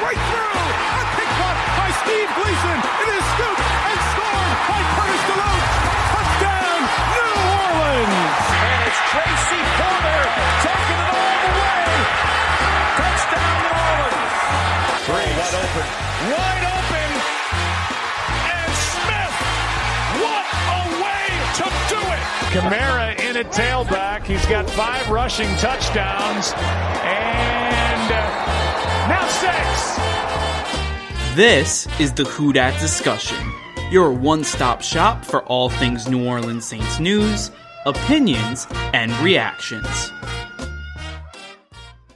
right through. A pick caught by Steve Gleason. It is scooped and scored by Curtis Deloatch. Touchdown, New Orleans. And it's Tracy Porter taking it all the way. Touchdown, New Orleans. Three wide open. Wide open. And Smith. What a way to do it. Kamara in at tailback. He's got five rushing touchdowns. And uh, now six. This is the Who Dat discussion, your one stop shop for all things New Orleans Saints news, opinions, and reactions.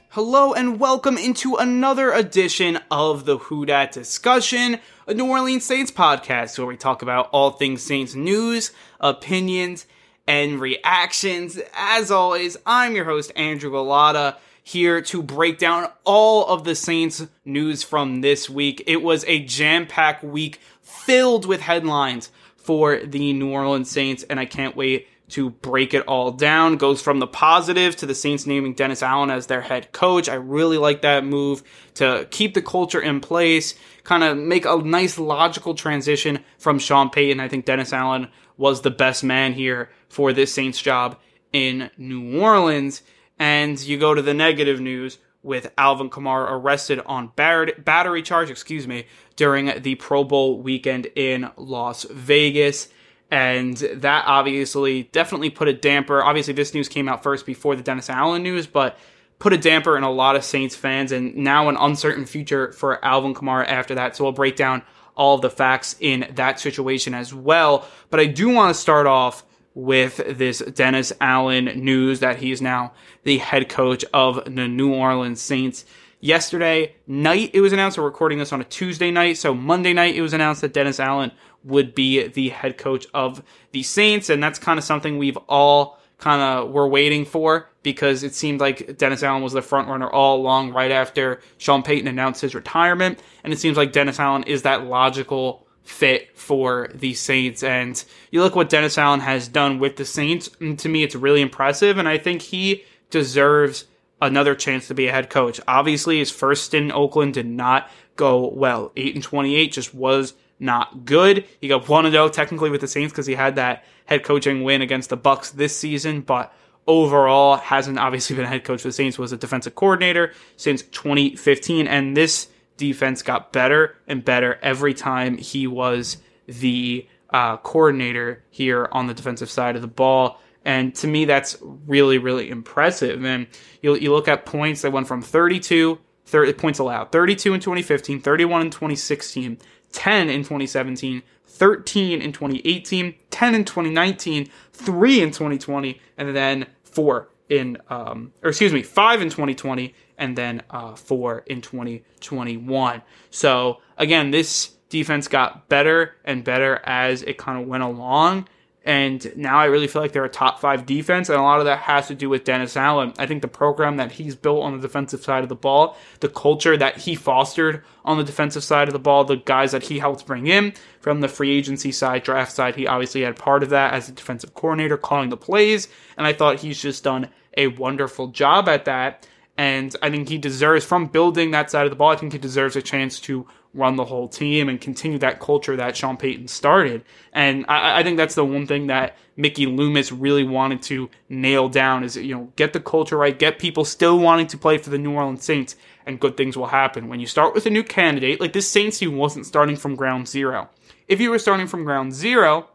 Hello and welcome into another edition of the Who Dat discussion, a New Orleans Saints podcast where we talk about all things Saints news, opinions, and reactions. As always, I'm your host, Andrew Gullotta, here to break down all of the Saints news from this week. It was a jam packed week filled with headlines for the New Orleans Saints, and I can't wait to break it all down. Goes from the positive to the Saints naming Dennis Allen as their head coach. I really like that move to keep the culture in place, kind of make a nice logical transition from Sean Payton. I think Dennis Allen was the best man here for this Saints job in New Orleans. And you go to the negative news with Alvin Kamara arrested on battery charge, excuse me, during the Pro Bowl weekend in Las Vegas. And that obviously definitely put a damper. Obviously, this news came out first before the Dennis Allen news, but put a damper in a lot of Saints fans and now an uncertain future for Alvin Kamara after that. So we'll break down all of the facts in that situation as well. But I do want to start off with this Dennis Allen news that he's now the head coach of the New Orleans Saints. Yesterday night, it was announced. We're recording this on a Tuesday night. So Monday night, it was announced that Dennis Allen would be the head coach of the Saints. And that's kind of something we've all kind of were waiting for because it seemed like Dennis Allen was the front runner all along right after Sean Payton announced his retirement. And it seems like Dennis Allen is that logical fit for the Saints. And you look what Dennis Allen has done with the Saints. And to me, it's really impressive. And I think he deserves another chance to be a head coach. Obviously, his first in Oakland did not go well. 8 and 28 just was not good. He got 1 0 technically with the Saints because he had that head coaching win against the Bucks this season, but overall hasn't obviously been a head coach for the Saints, was a defensive coordinator since 2015 and this defense got better and better every time he was the uh, coordinator here on the defensive side of the ball. And to me, that's really, really impressive. And you, you look at points that went from 32, 30 points allowed, 32 in 2015, 31 in 2016, 10 in 2017, 13 in 2018, 10 in 2019, 3 in 2020, and then 4 in, um, or excuse me, 5 in 2020, and then uh, 4 in 2021. So again, this defense got better and better as it kind of went along. And now I really feel like they're a top five defense, and a lot of that has to do with Dennis Allen. I think the program that he's built on the defensive side of the ball, the culture that he fostered on the defensive side of the ball, the guys that he helped bring in from the free agency side, draft side, he obviously had part of that as a defensive coordinator, calling the plays, and I thought he's just done a wonderful job at that. And I think he deserves, from building that side of the ball, I think he deserves a chance to run the whole team and continue that culture that Sean Payton started. And I, I, think that's the one thing that Mickey Loomis really wanted to nail down is, you know, get the culture right, get people still wanting to play for the New Orleans Saints, and good things will happen. When you start with a new candidate, like this Saints team wasn't starting from ground zero. If you were starting from ground zero,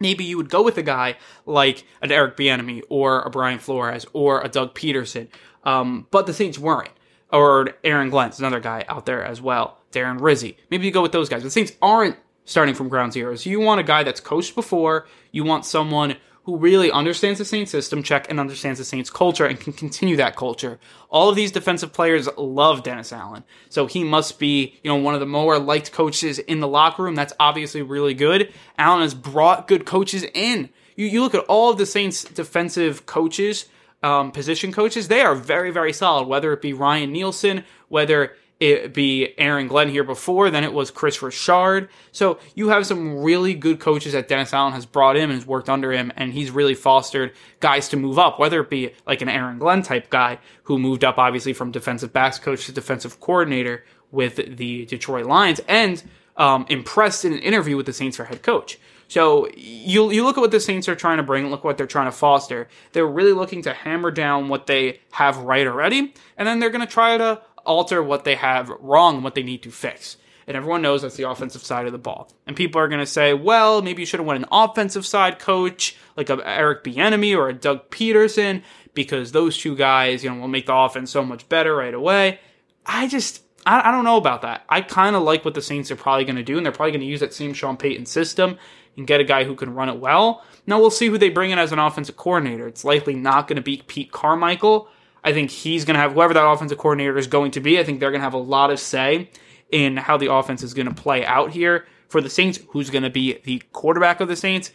maybe you would go with a guy like an Eric Bieniemy or a Brian Flores or a Doug Pederson. Um, but the Saints weren't. Or Aaron Glenn's another guy out there as well. Darren Rizzi. Maybe you go with those guys. The Saints aren't starting from ground zero. So you want a guy that's coached before. You want someone who really understands the Saints system check and understands the Saints culture and can continue that culture. All of these defensive players love Dennis Allen. So he must be, you know, one of the more liked coaches in the locker room. That's obviously really good. Allen has brought good coaches in. You, you look at all of the Saints defensive coaches, um, position coaches, they are very, very solid, whether it be Ryan Nielsen, whether it be Aaron Glenn here before, then it was Chris Richard. So you have some really good coaches that Dennis Allen has brought in and has worked under him, and he's really fostered guys to move up, whether it be like an Aaron Glenn type guy who moved up obviously from defensive backs coach to defensive coordinator with the Detroit Lions and um, impressed in an interview with the Saints for head coach. So you you look at what the Saints are trying to bring, look what they're trying to foster. They're really looking to hammer down what they have right already, and then they're going to try to alter what they have wrong what they need to fix. And everyone knows that's the offensive side of the ball. And people are going to say, well, maybe you should have went an offensive side coach like a Eric Bieniemy or a Doug Pederson because those two guys, you know, will make the offense so much better right away. I just I, I don't know about that. I kind of like what the Saints are probably going to do, and they're probably going to use that same Sean Payton system and get a guy who can run it well. Now we'll see who they bring in as an offensive coordinator. It's likely not going to be Pete Carmichael. I think he's going to have whoever that offensive coordinator is going to be. I think they're going to have a lot of say in how the offense is going to play out here for the Saints. Who's going to be the quarterback of the Saints?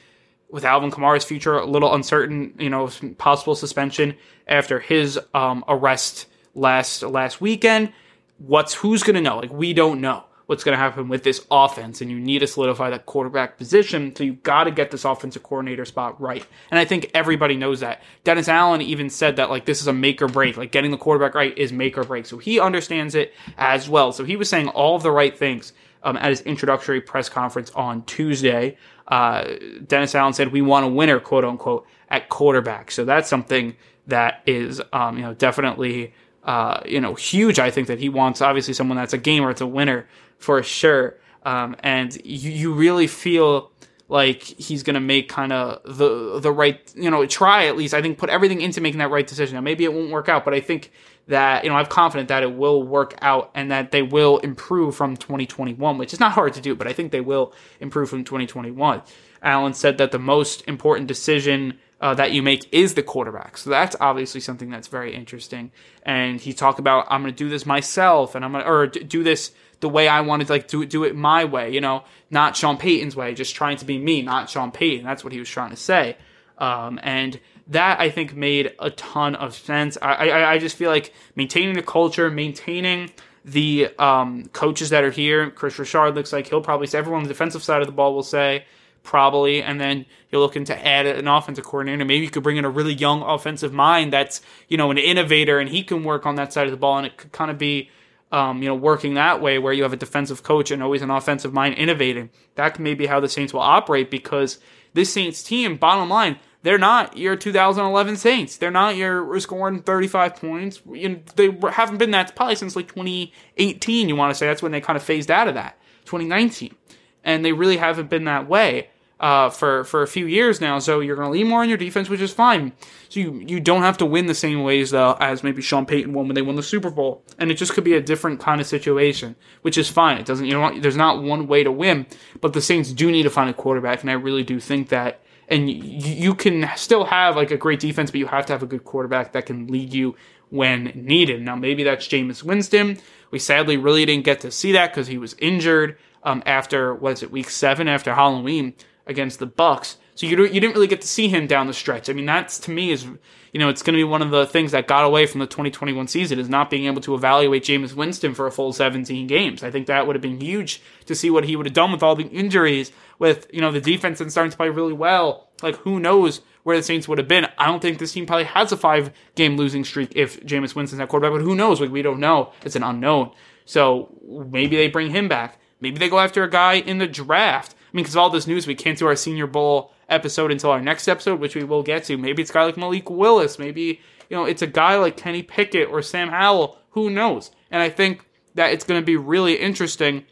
With Alvin Kamara's future a little uncertain, you know, possible suspension after his um, arrest last last weekend. What's who's going to know? Like we don't know what's going to happen with this offense, and you need to solidify that quarterback position. So you've got to get this offensive coordinator spot right. And I think everybody knows that. Dennis Allen even said that like this is a make or break. Like getting the quarterback right is make or break. So he understands it as well. So he was saying all of the right things um, at his introductory press conference on Tuesday. Uh, Dennis Allen said, "We want a winner," quote unquote, at quarterback. So that's something that is, um, you know, definitely. Uh, you know, huge. I think that he wants obviously someone that's a gamer, it's a winner for sure. Um, and you, you really feel like he's to make kind of the the right, you know, try at least. I think put everything into making that right decision. Now maybe it won't work out, but I think that you know I'm confident that it will work out and that they will improve from 2021, which is not hard to do, but I think they will improve from 2021. Allen said that the most important decision uh, that you make is the quarterback. So that's obviously something that's very interesting. And he talked about I'm going to do this myself, and I'm going to or do this the way I wanted to like do it do it my way, you know, not Sean Payton's way, just trying to be me, not Sean Payton. That's what he was trying to say. Um, and that I think made a ton of sense. I, I, I just feel like maintaining the culture, maintaining the um, coaches that are here. Chris Richard looks like he'll probably say everyone on the defensive side of the ball will say probably, and then you're looking to add an offensive coordinator. Maybe you could bring in a really young offensive mind that's you know an innovator, and he can work on that side of the ball, and it could kind of be um, you know, working that way where you have a defensive coach and always an offensive mind innovating. That may be how the Saints will operate because this Saints team, bottom line, they're not your 2011 Saints. They're not your scoring 35 points. You know, they haven't been that probably since like 2018. You want to say that's when they kind of phased out of that 2019, and they really haven't been that way uh, for for a few years now. So you're going to lean more on your defense, which is fine. So you you don't have to win the same ways though as maybe Sean Payton won when they won the Super Bowl, and it just could be a different kind of situation, which is fine. It doesn't you know there's not one way to win, but the Saints do need to find a quarterback, and I really do think that. And you, you can still have like a great defense, but you have to have a good quarterback that can lead you when needed. Now maybe that's Jameis Winston. We sadly really didn't get to see that because he was injured um, after what is it week seven after Halloween against the Bucks. So you you didn't really get to see him down the stretch. I mean, that's to me is you know it's going to be one of the things that got away from the 2021 season is not being able to evaluate Jameis Winston for a full 17 games. I think that would have been huge to see what he would have done with all the injuries, with you know the defense and starting to play really well. Like who knows where the Saints would have been? I don't think this team probably has a five game losing streak if Jameis Winston's at quarterback, but who knows? Like we don't know. It's an unknown. So maybe they bring him back. Maybe they go after a guy in the draft. I mean, because of all this news, we can't do our Senior Bowl episode until our next episode, which we will get to. Maybe it's a guy like Malik Willis. Maybe, you know, it's a guy like Kenny Pickett or Sam Howell. Who knows? And I think that it's going to be really interesting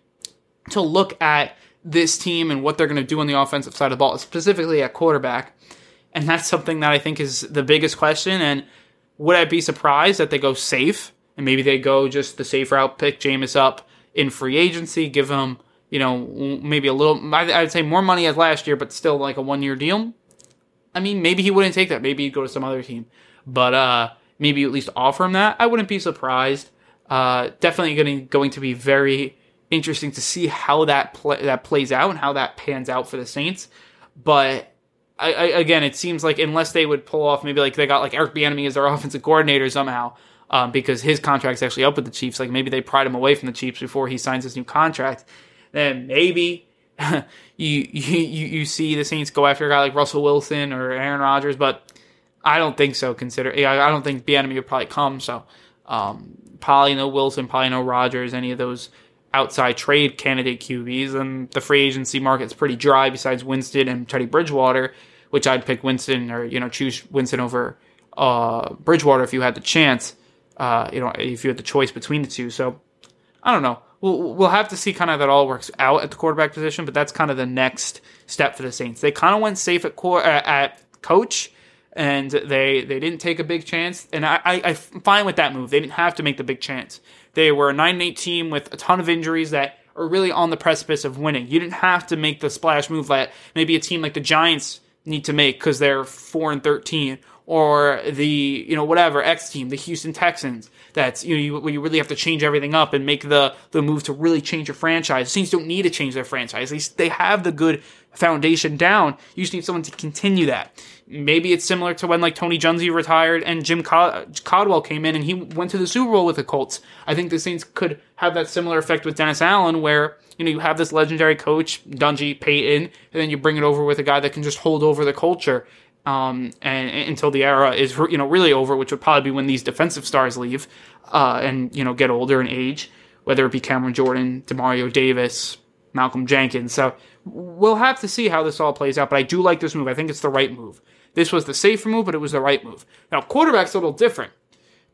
to look at this team and what they're going to do on the offensive side of the ball, specifically at quarterback. And that's something that I think is the biggest question. And would I be surprised that they go safe and maybe they go just the safe route, pick Jameis up in free agency, give him you know, maybe a little, I'd say more money as last year, but still like a one year deal. I mean, maybe he wouldn't take that. Maybe he'd go to some other team. But uh, maybe at least offer him that. I wouldn't be surprised. Uh, definitely going, going to be very interesting to see how that that plays out and how that pans out for the Saints. But I, I, again, it seems like unless they would pull off maybe like they got like Eric Bieniemy as their offensive coordinator somehow, um, because his contract's actually up with the Chiefs. Like maybe they pried him away from the Chiefs before he signs his new contract. Then maybe you, you you see the Saints go after a guy like Russell Wilson or Aaron Rodgers, but I don't think so. Consider I don't think Bieniemy would probably come. So um, probably no Wilson, probably no Rodgers, any of those outside trade candidate QBs. And the free agency market's pretty dry besides Winston and Teddy Bridgewater, which I'd pick Winston or you know choose Winston over uh, Bridgewater if you had the chance. Uh, you know if you had the choice between the two. So I don't know. We'll, we'll have to see kind of that all works out at the quarterback position, but that's kind of the next step for the Saints. They kind of went safe at core, uh, at coach and they they didn't take a big chance. And I, I, I'm fine with that move. They didn't have to make the big chance. They were a 9 8 team with a ton of injuries that are really on the precipice of winning. You didn't have to make the splash move that maybe a team like the Giants need to make because they're 4 and 13 or the you know whatever X team, the Houston Texans. That's you know you, you really have to change everything up and make the the move to really change your franchise. Teams don't need to change their franchise. They they have the good foundation down. You just need someone to continue that. Maybe it's similar to when like Tony Dungy retired and Jim Cod- Caldwell came in and he went to the Super Bowl with the Colts. I think the Saints could have that similar effect with Dennis Allen, where you know you have this legendary coach Dungy, Payton, and then you bring it over with a guy that can just hold over the culture. Um, and, and, until the era is you know really over, which would probably be when these defensive stars leave, uh, and you know get older in age, whether it be Cameron Jordan, Demario Davis, Malcolm Jenkins. So we'll have to see how this all plays out. But I do like this move. I think it's the right move. This was the safer move, but it was the right move. Now, quarterback's a little different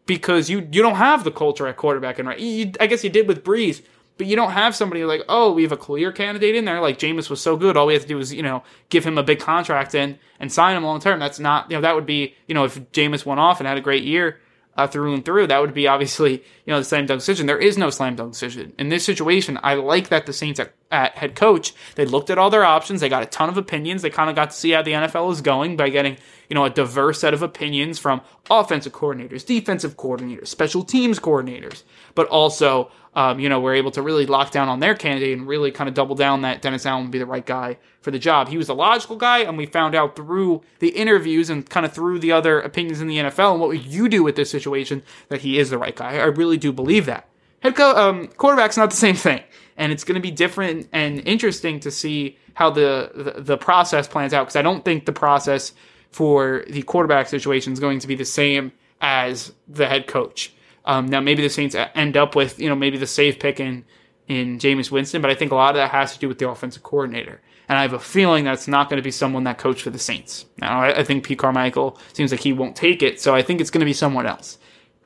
because you you don't have the culture at quarterback, and right. You, I guess you did with Brees, but you don't have somebody like, oh, we have a clear candidate in there. Like Jameis was so good, all we have to do is you know give him a big contract and and sign him long term. That's not you know that would be you know if Jameis went off and had a great year uh, through and through, that would be obviously you know the slam dunk decision. There is no slam dunk decision in this situation. I like that the Saints at, at head coach they looked at all their options. They got a ton of opinions. They kind of got to see how the NFL is going by getting you know a diverse set of opinions from offensive coordinators, defensive coordinators, special teams coordinators, but also um, you know, were able to really lock down on their candidate and really kind of double down that Dennis Allen would be the right guy for the job. He was a logical guy, and we found out through the interviews and kind of through the other opinions in the NFL and what would you do with this situation that he is the right guy. I really do believe that. Head co- um, quarterback's not the same thing, and it's going to be different and interesting to see how the, the, the process plans out because I don't think the process for the quarterback situation is going to be the same as the head coach. Um, now maybe the Saints end up with you know maybe the safe pick in in Jameis Winston, but I think a lot of that has to do with the offensive coordinator. And I have a feeling that it's not going to be someone that coached for the Saints. Now I, I think Pete Carmichael seems like he won't take it, so I think it's going to be someone else.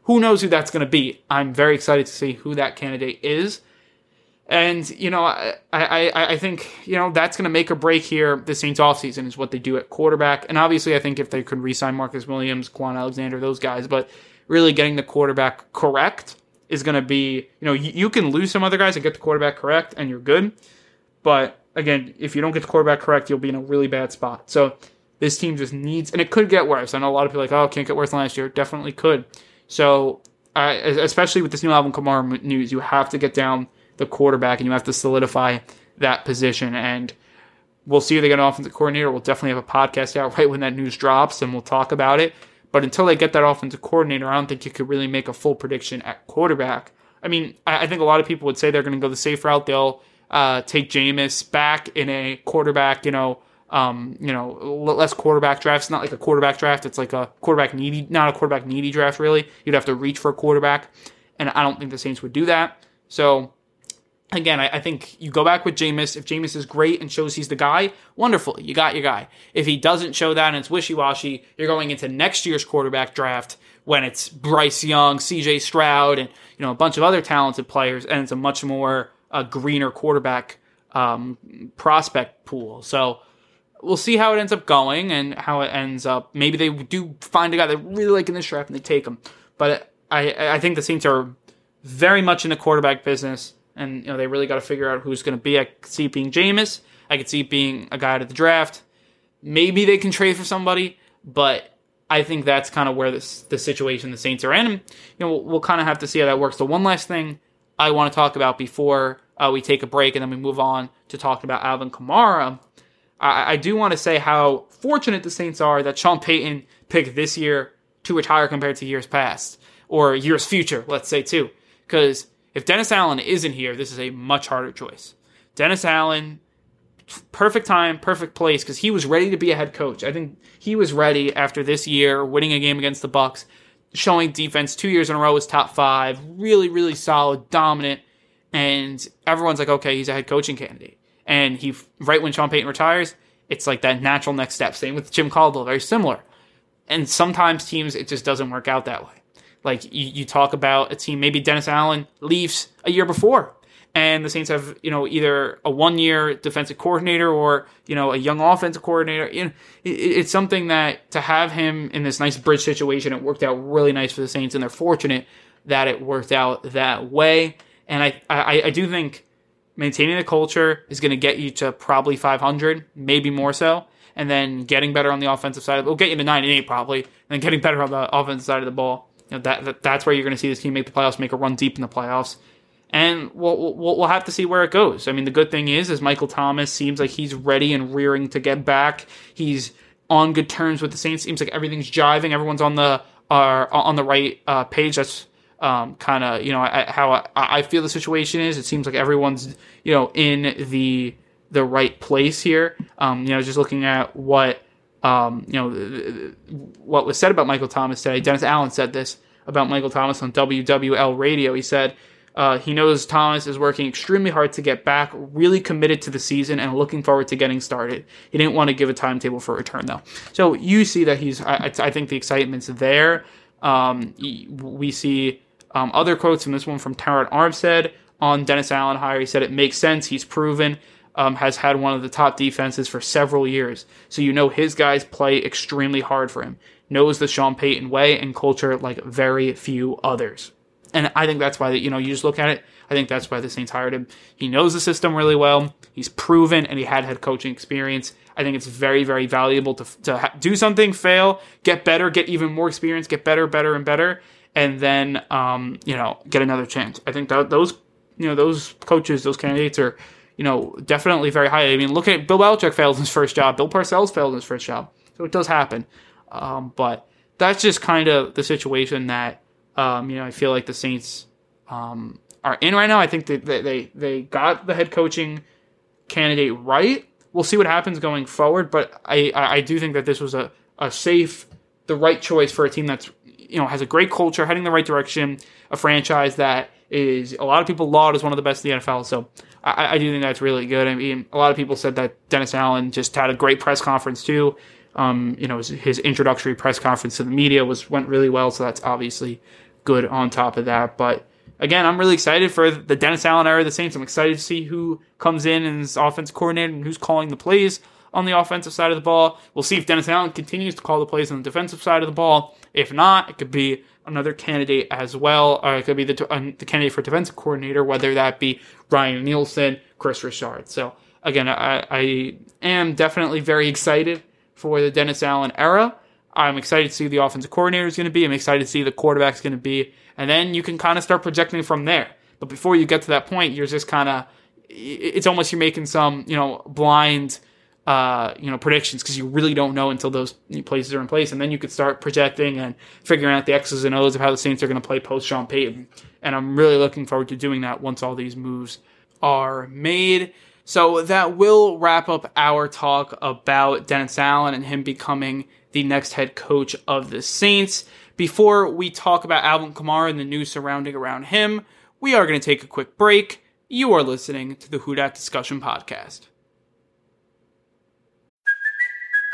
Who knows who that's going to be? I'm very excited to see who that candidate is. And, you know, I, I, I think, you know, that's going to make or break here the Saints offseason is what they do at quarterback. And obviously, I think if they could re sign Marcus Williams, Kwon Alexander, those guys, but really getting the quarterback correct is going to be, you know, you, you, can lose some other guys and get the quarterback correct and you're good. But again, if you don't get the quarterback correct, you'll be in a really bad spot. So this team just needs, and it could get worse. I know a lot of people like, oh, can't get worse than last year. Definitely could. So, uh, especially with this new Alvin Kamara news, you have to get down the quarterback and you have to solidify that position. And we'll see if they get an offensive coordinator. We'll definitely have a podcast out right when that news drops and we'll talk about it. But until they get that offensive coordinator, I don't think you could really make a full prediction at quarterback. I mean, I, I think a lot of people would say they're going to go the safe route. They'll uh, take Jameis back in a quarterback, you know, um, you know, less quarterback drafts. Not like a quarterback draft. It's like a quarterback needy, not a quarterback needy draft, really. You'd have to reach for a quarterback. And I don't think the Saints would do that. So again, I, I, think you go back with Jameis. If Jameis is great and shows he's the guy, wonderful. You got your guy. If he doesn't show that and it's wishy washy, you're going into next year's quarterback draft when it's Bryce Young, CJ Stroud, and you know a bunch of other talented players, and it's a much more uh, greener quarterback um, prospect pool. So we'll see how it ends up going and how it ends up. Maybe they do find a guy they really like in this draft and they take him. But I I think the Saints are very much in the quarterback business and you know they really got to figure out who's going to be. I could see it being Jameis. I could see it being a guy out of the draft. Maybe they can trade for somebody, but I think that's kind of where this the situation the Saints are in. And, you know, we'll, we'll kind of have to see how that works. The one last thing I want to talk about before uh, we take a break and then we move on to talk about Alvin Kamara. I, I do want to say how fortunate the Saints are that Sean Payton picked this year to retire compared to years past. or years future, let's say too. Because if Dennis Allen isn't here, this is a much harder choice. Dennis Allen, perfect time, perfect place, because he was ready to be a head coach. I think he was ready after this year, winning a game against the Bucks, showing defense two years in a row was top five, really, really solid, dominant, and everyone's like, okay, he's a head coaching candidate. And he, right when Sean Payton retires, it's like that natural next step. Same with Jim Caldwell, very similar. And sometimes teams, it just doesn't work out that way. Like you, you talk about a team, maybe Dennis Allen leaves a year before, and the Saints have you know either a one year defensive coordinator or you know a young offensive coordinator. You know, it, it's something that to have him in this nice bridge situation, it worked out really nice for the Saints, and they're fortunate that it worked out that way. And I, I, I do think maintaining the culture is going to get you to probably 500, maybe more so. And then getting better on the offensive side, will get you to 9 and 8 probably. And then getting better on the offensive side of the ball. You know, that, that that's where you're going to see this team make the playoffs, make a run deep in the playoffs. And we'll, we'll, we'll have to see where it goes. I mean, the good thing is, is Michael Thomas seems like he's ready and rearing to get back. He's on good terms with the Saints. Seems like everything's jiving. Everyone's on the uh, on the right uh, page. That's um, kind of you know I, how I, I, feel the situation is. It seems like everyone's you know in the the right place here. Um, you know, just looking at what um, you know what was said about Michael Thomas today. Dennis Allen said this about Michael Thomas on WWL radio. He said. Uh, he knows Thomas is working extremely hard to get back, really committed to the season, and looking forward to getting started. He didn't want to give a timetable for return, though. So you see that he's, I, I think the excitement's there. Um, we see um, other quotes from this one from Terron Armstead on Dennis Allen hire. He said it makes sense. He's proven. Um, has had one of the top defenses for several years. So you know his guys play extremely hard for him. Knows the Sean Payton way and culture like very few others. And I think that's why you know you just look at it. I think that's why the Saints hired him. He knows the system really well. He's proven, and he had head coaching experience. I think it's very, very valuable to to do something, fail, get better, get even more experience, get better, better, and better, and then um, you know get another chance. I think that those you know those coaches, those candidates are you know definitely very high. I mean, look at Bill Belichick failed his first job. Bill Parcells failed his first job, so it does happen. Um, but that's just kind of the situation that um, you know I feel like the Saints um, are in right now. I think that they they got the head coaching candidate right. We'll see what happens going forward, but I, I do think that this was a a safe, the right choice for a team that's you know has a great culture, heading the right direction, a franchise that is a lot of people laud as one of the best in the NFL. So I, I, do think that's really good. I mean, a lot of people said that Dennis Allen just had a great press conference too. Um, you know, his, his, introductory press conference to the media was went really well. So that's obviously good on top of that. But again, I'm really excited for the Dennis Allen era of the Saints. I'm excited to see who comes in is offense coordinator and who's calling the plays on the offensive side of the ball. We'll see if Dennis Allen continues to call the plays on the defensive side of the ball. If not, it could be another candidate as well, or it could be the, uh, the candidate for defensive coordinator, whether that be Ryan Nielsen, Chris Richard. So again, I, I am definitely very excited for the Dennis Allen era. I'm excited to see the offensive coordinator is going to be. I'm excited to see the quarterback is going to be. And then you can kind of start projecting from there. But before you get to that point, you're just kind of, it's almost you're making some, you know, blind uh, you know, predictions because you really don't know until those places are in place, and then you could start projecting and figuring out the X's and O's of how the Saints are going to play post Sean Payton. And I'm really looking forward to doing that once all these moves are made. So that will wrap up our talk about Dennis Allen and him becoming the next head coach of the Saints. Before we talk about Alvin Kamara and the news surrounding around him, we are going to take a quick break. You are listening to the Who Dat Discussion Podcast.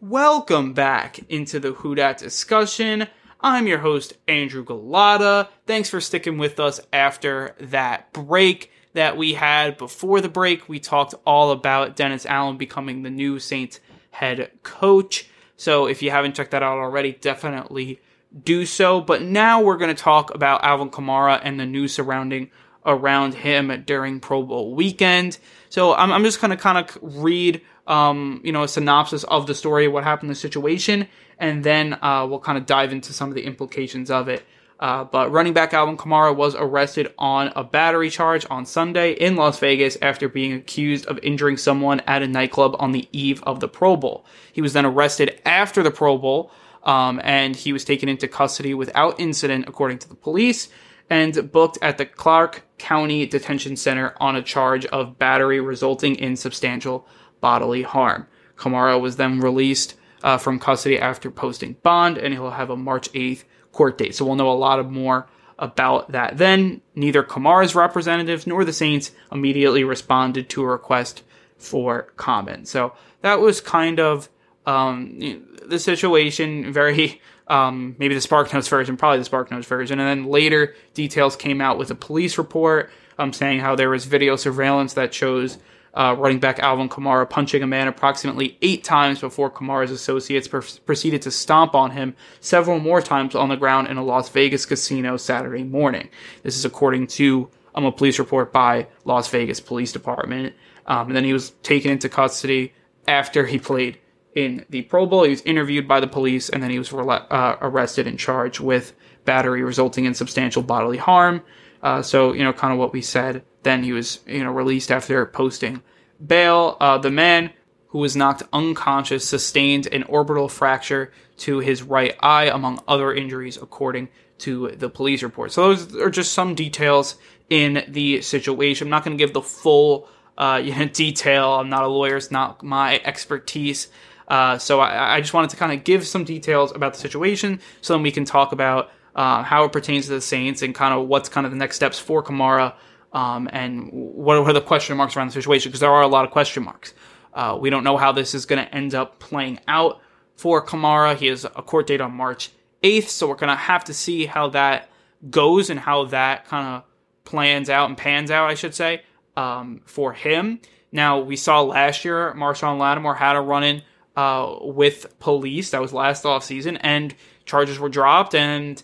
Welcome back into the Who Dat discussion. I'm your host, Andrew Gullotta. Thanks for sticking with us after that break that we had. Before the break, we talked all about Dennis Allen becoming the new Saints head coach. So if you haven't checked that out already, definitely do so. But now we're going to talk about Alvin Kamara and the news surrounding around him during Pro Bowl weekend. So I'm, I'm just going to kind of read, um, you know, a synopsis of the story, what happened, the situation, and then uh, we'll kind of dive into some of the implications of it. Uh, but running back Alvin Kamara was arrested on a battery charge on Sunday in Las Vegas after being accused of injuring someone at a nightclub on the eve of the Pro Bowl. He was then arrested after the Pro Bowl, um, and he was taken into custody without incident, according to the police, and booked at the Clark County Detention Center on a charge of battery resulting in substantial bodily harm. Kamara was then released uh, from custody after posting bond, and he'll have a March 8th court date. So we'll know a lot of more about that. Then neither Kamara's representatives nor the Saints immediately responded to a request for comment. So that was kind of um, the situation. Very um, maybe the Spark Notes version, probably the Spark Notes version, and then later details came out with a police report um, saying how there was video surveillance that shows uh, running back Alvin Kamara punching a man approximately eight times before Kamara's associates per- proceeded to stomp on him several more times on the ground in a Las Vegas casino Saturday morning. This is according to um, a police report by Las Vegas Police Department. Um, and then he was taken into custody after he played in the Pro Bowl. He was interviewed by the police, and then he was uh, arrested and charged with battery resulting in substantial bodily harm. Uh, so, you know, kind of what we said. Then he was, you know, released after posting bail. Uh, the man who was knocked unconscious sustained an orbital fracture to his right eye, among other injuries, according to the police report. So those are just some details in the situation. I'm not going to give the full uh, detail. I'm not a lawyer; it's not my expertise. Uh, so I, I, just wanted to kind of give some details about the situation, so then we can talk about uh, how it pertains to the Saints and kind of what's kind of the next steps for Kamara um, and what are the question marks around the situation because there are a lot of question marks. Uh, we don't know how this is going to end up playing out for Kamara. He has a court date on March 8th, so we're going to have to see how that goes and how that kind of plans out and pans out, I should say, um, for him. Now, we saw last year Marshon Lattimore had a run in uh, with police. That was last off season, and charges were dropped, and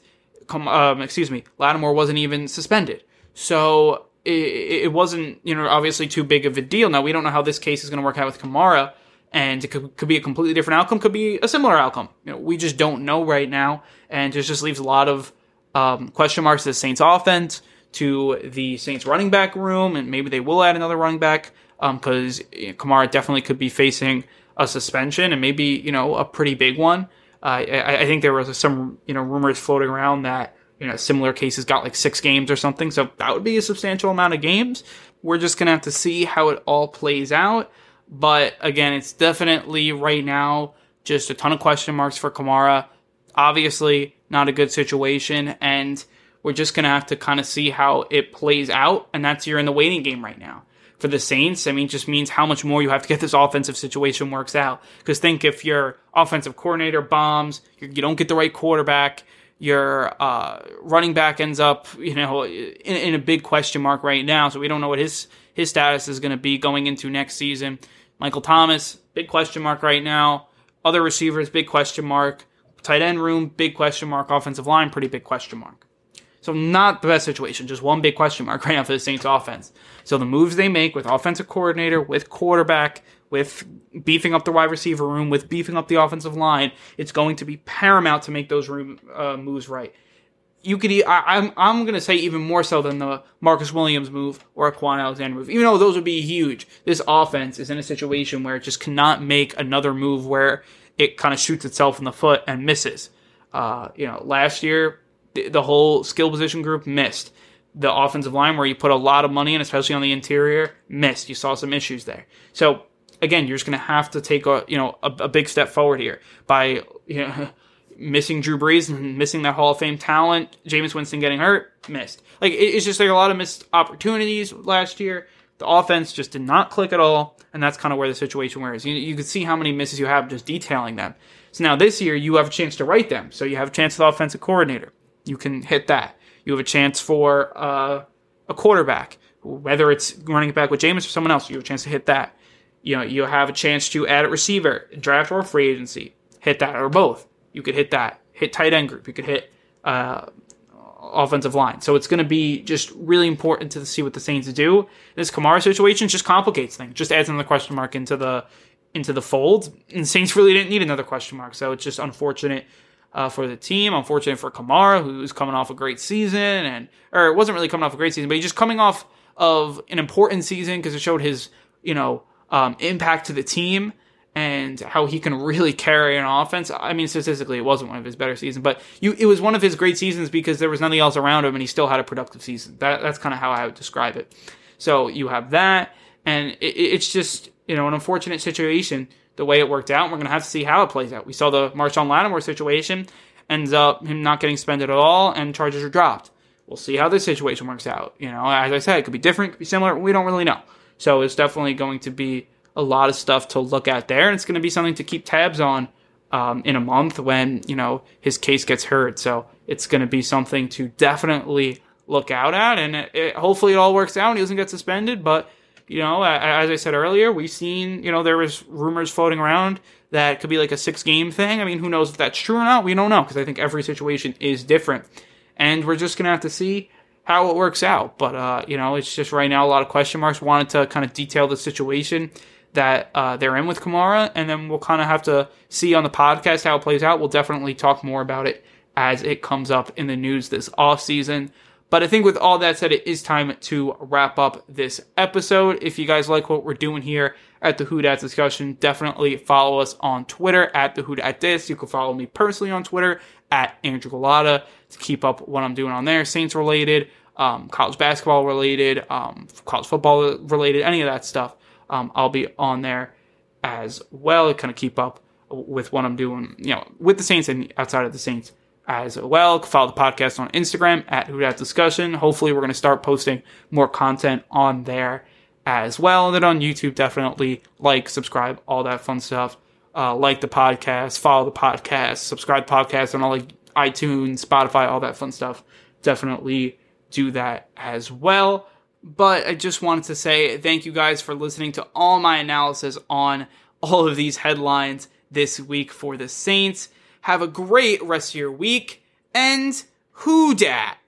um, excuse me, Lattimore wasn't even suspended. So it, it, wasn't, you know, obviously too big of a deal. Now we don't know how this case is going to work out with Kamara, and it could, could be a completely different outcome, could be a similar outcome. You know, we just don't know right now, and it just leaves a lot of um, question marks to the Saints offense, to the Saints running back room, and maybe they will add another running back because um, you know, Kamara definitely could be facing a suspension and maybe you know a pretty big one. Uh, I, I, think there was some you know rumors floating around that you know similar cases got like six games or something, so that would be a substantial amount of games. We're just gonna have to see how it all plays out. But again, it's definitely right now just a ton of question marks for Kamara. Obviously, not a good situation, and we're just gonna have to kind of see how it plays out. And that's you're in the waiting game right now for the Saints, I mean, just means how much more you have to get this offensive situation works out. Because think if your offensive coordinator bombs, you don't get the right quarterback, your uh, running back ends up, you know, in, in, a big question mark right now. So we don't know what his his status is going to be going into next season. Michael Thomas, big question mark right now. Other receivers, big question mark. Tight end room, big question mark. Offensive line, pretty big question mark. So not the best situation, just one big question mark right now for the Saints offense. So the moves they make with offensive coordinator, with quarterback, with beefing up the wide receiver room, with beefing up the offensive line, it's going to be paramount to make those room, uh, moves right. You could, I, am I'm, I'm going to say even more so than the Marcus Williams move or a Kwon Alexander move, even though those would be huge. This offense is in a situation where it just cannot make another move where it kind of shoots itself in the foot and misses. Uh, you know, last year the, whole skill position group missed. The offensive line, where you put a lot of money in, especially on the interior, missed. You saw some issues there. So again, you're just going to have to take a you know a, a, big step forward here by you know missing Drew Brees and missing that Hall of Fame talent. Jameis Winston getting hurt, missed. Like it, it's just like a lot of missed opportunities last year. The offense just did not click at all, and that's kind of where the situation was. You, you can see how many misses you have just detailing them. So now this year you have a chance to write them. So you have a chance with the offensive coordinator you can hit that. You have a chance for uh, a quarterback, whether it's running back with Jameis or someone else. You have a chance to hit that. You know, you have a chance to add a receiver, draft or free agency. Hit that or both. You could hit that. hit tight end group. You could hit uh, offensive line. So it's going to be just really important to see what the Saints do. This Kamara situation just complicates things, just adds another question mark into the into the fold. And Saints really didn't need another question mark, so it's just unfortunate uh, for the team. Unfortunate for Kamara, who's coming off a great season, and or it wasn't really coming off a great season, but he's just coming off of an important season because it showed his you know um, impact to the team and how he can really carry an offense. I mean, statistically, it wasn't one of his better seasons, but you, it was one of his great seasons because there was nothing else around him, and he still had a productive season. That, that's kind of how I would describe it. So you have that, and it, it's just you know an unfortunate situation the way it worked out. We're going to have to see how it plays out. We saw the Marshon Lattimore situation ends up him not getting suspended at all, and charges are dropped. We'll see how this situation works out. You know, as I said, it could be different, could be similar. We don't really know. So it's definitely going to be a lot of stuff to look at there, and it's going to be something to keep tabs on um, in a month when you know his case gets heard. So it's going to be something to definitely look out at, and it, it, hopefully it all works out. and He doesn't get suspended, but you know, as I said earlier, we've seen you know there was rumors floating around that could be like a six game thing. I mean, who knows if that's true or not? We don't know because I think every situation is different, and we're just to have to see how it works out. But uh, you know, it's just right now a lot of question marks. Wanted to kind of detail the situation that uh, they're in with Kamara, and then we'll kind of have to see on the podcast how it plays out. We'll definitely talk more about it as it comes up in the news this off season. But I think with all that said, it is time to wrap up this episode. If you guys like what we're doing here at the Who Dat discussion, definitely follow us on Twitter at the Who Dat Dis. You can follow me personally on Twitter at Andrew Gullotta to keep up what I'm doing on there, Saints related, um, college basketball related, um, college football related, any of that stuff um, I'll be on there as well to kind of keep up with what I'm doing, you know, with the Saints and outside of the Saints as well. Follow the podcast on Instagram at Who Dat Discussion. Hopefully, we're going to start posting more content on there as well. And then on YouTube, definitely like, subscribe, all that fun stuff. Uh, like the podcast, follow the podcast, subscribe podcast on all like iTunes, Spotify, all that fun stuff. Definitely do that as well. But I just wanted to say thank you guys for listening to all my analysis on all of these headlines this week for the Saints. Have a great rest of your week and who dat?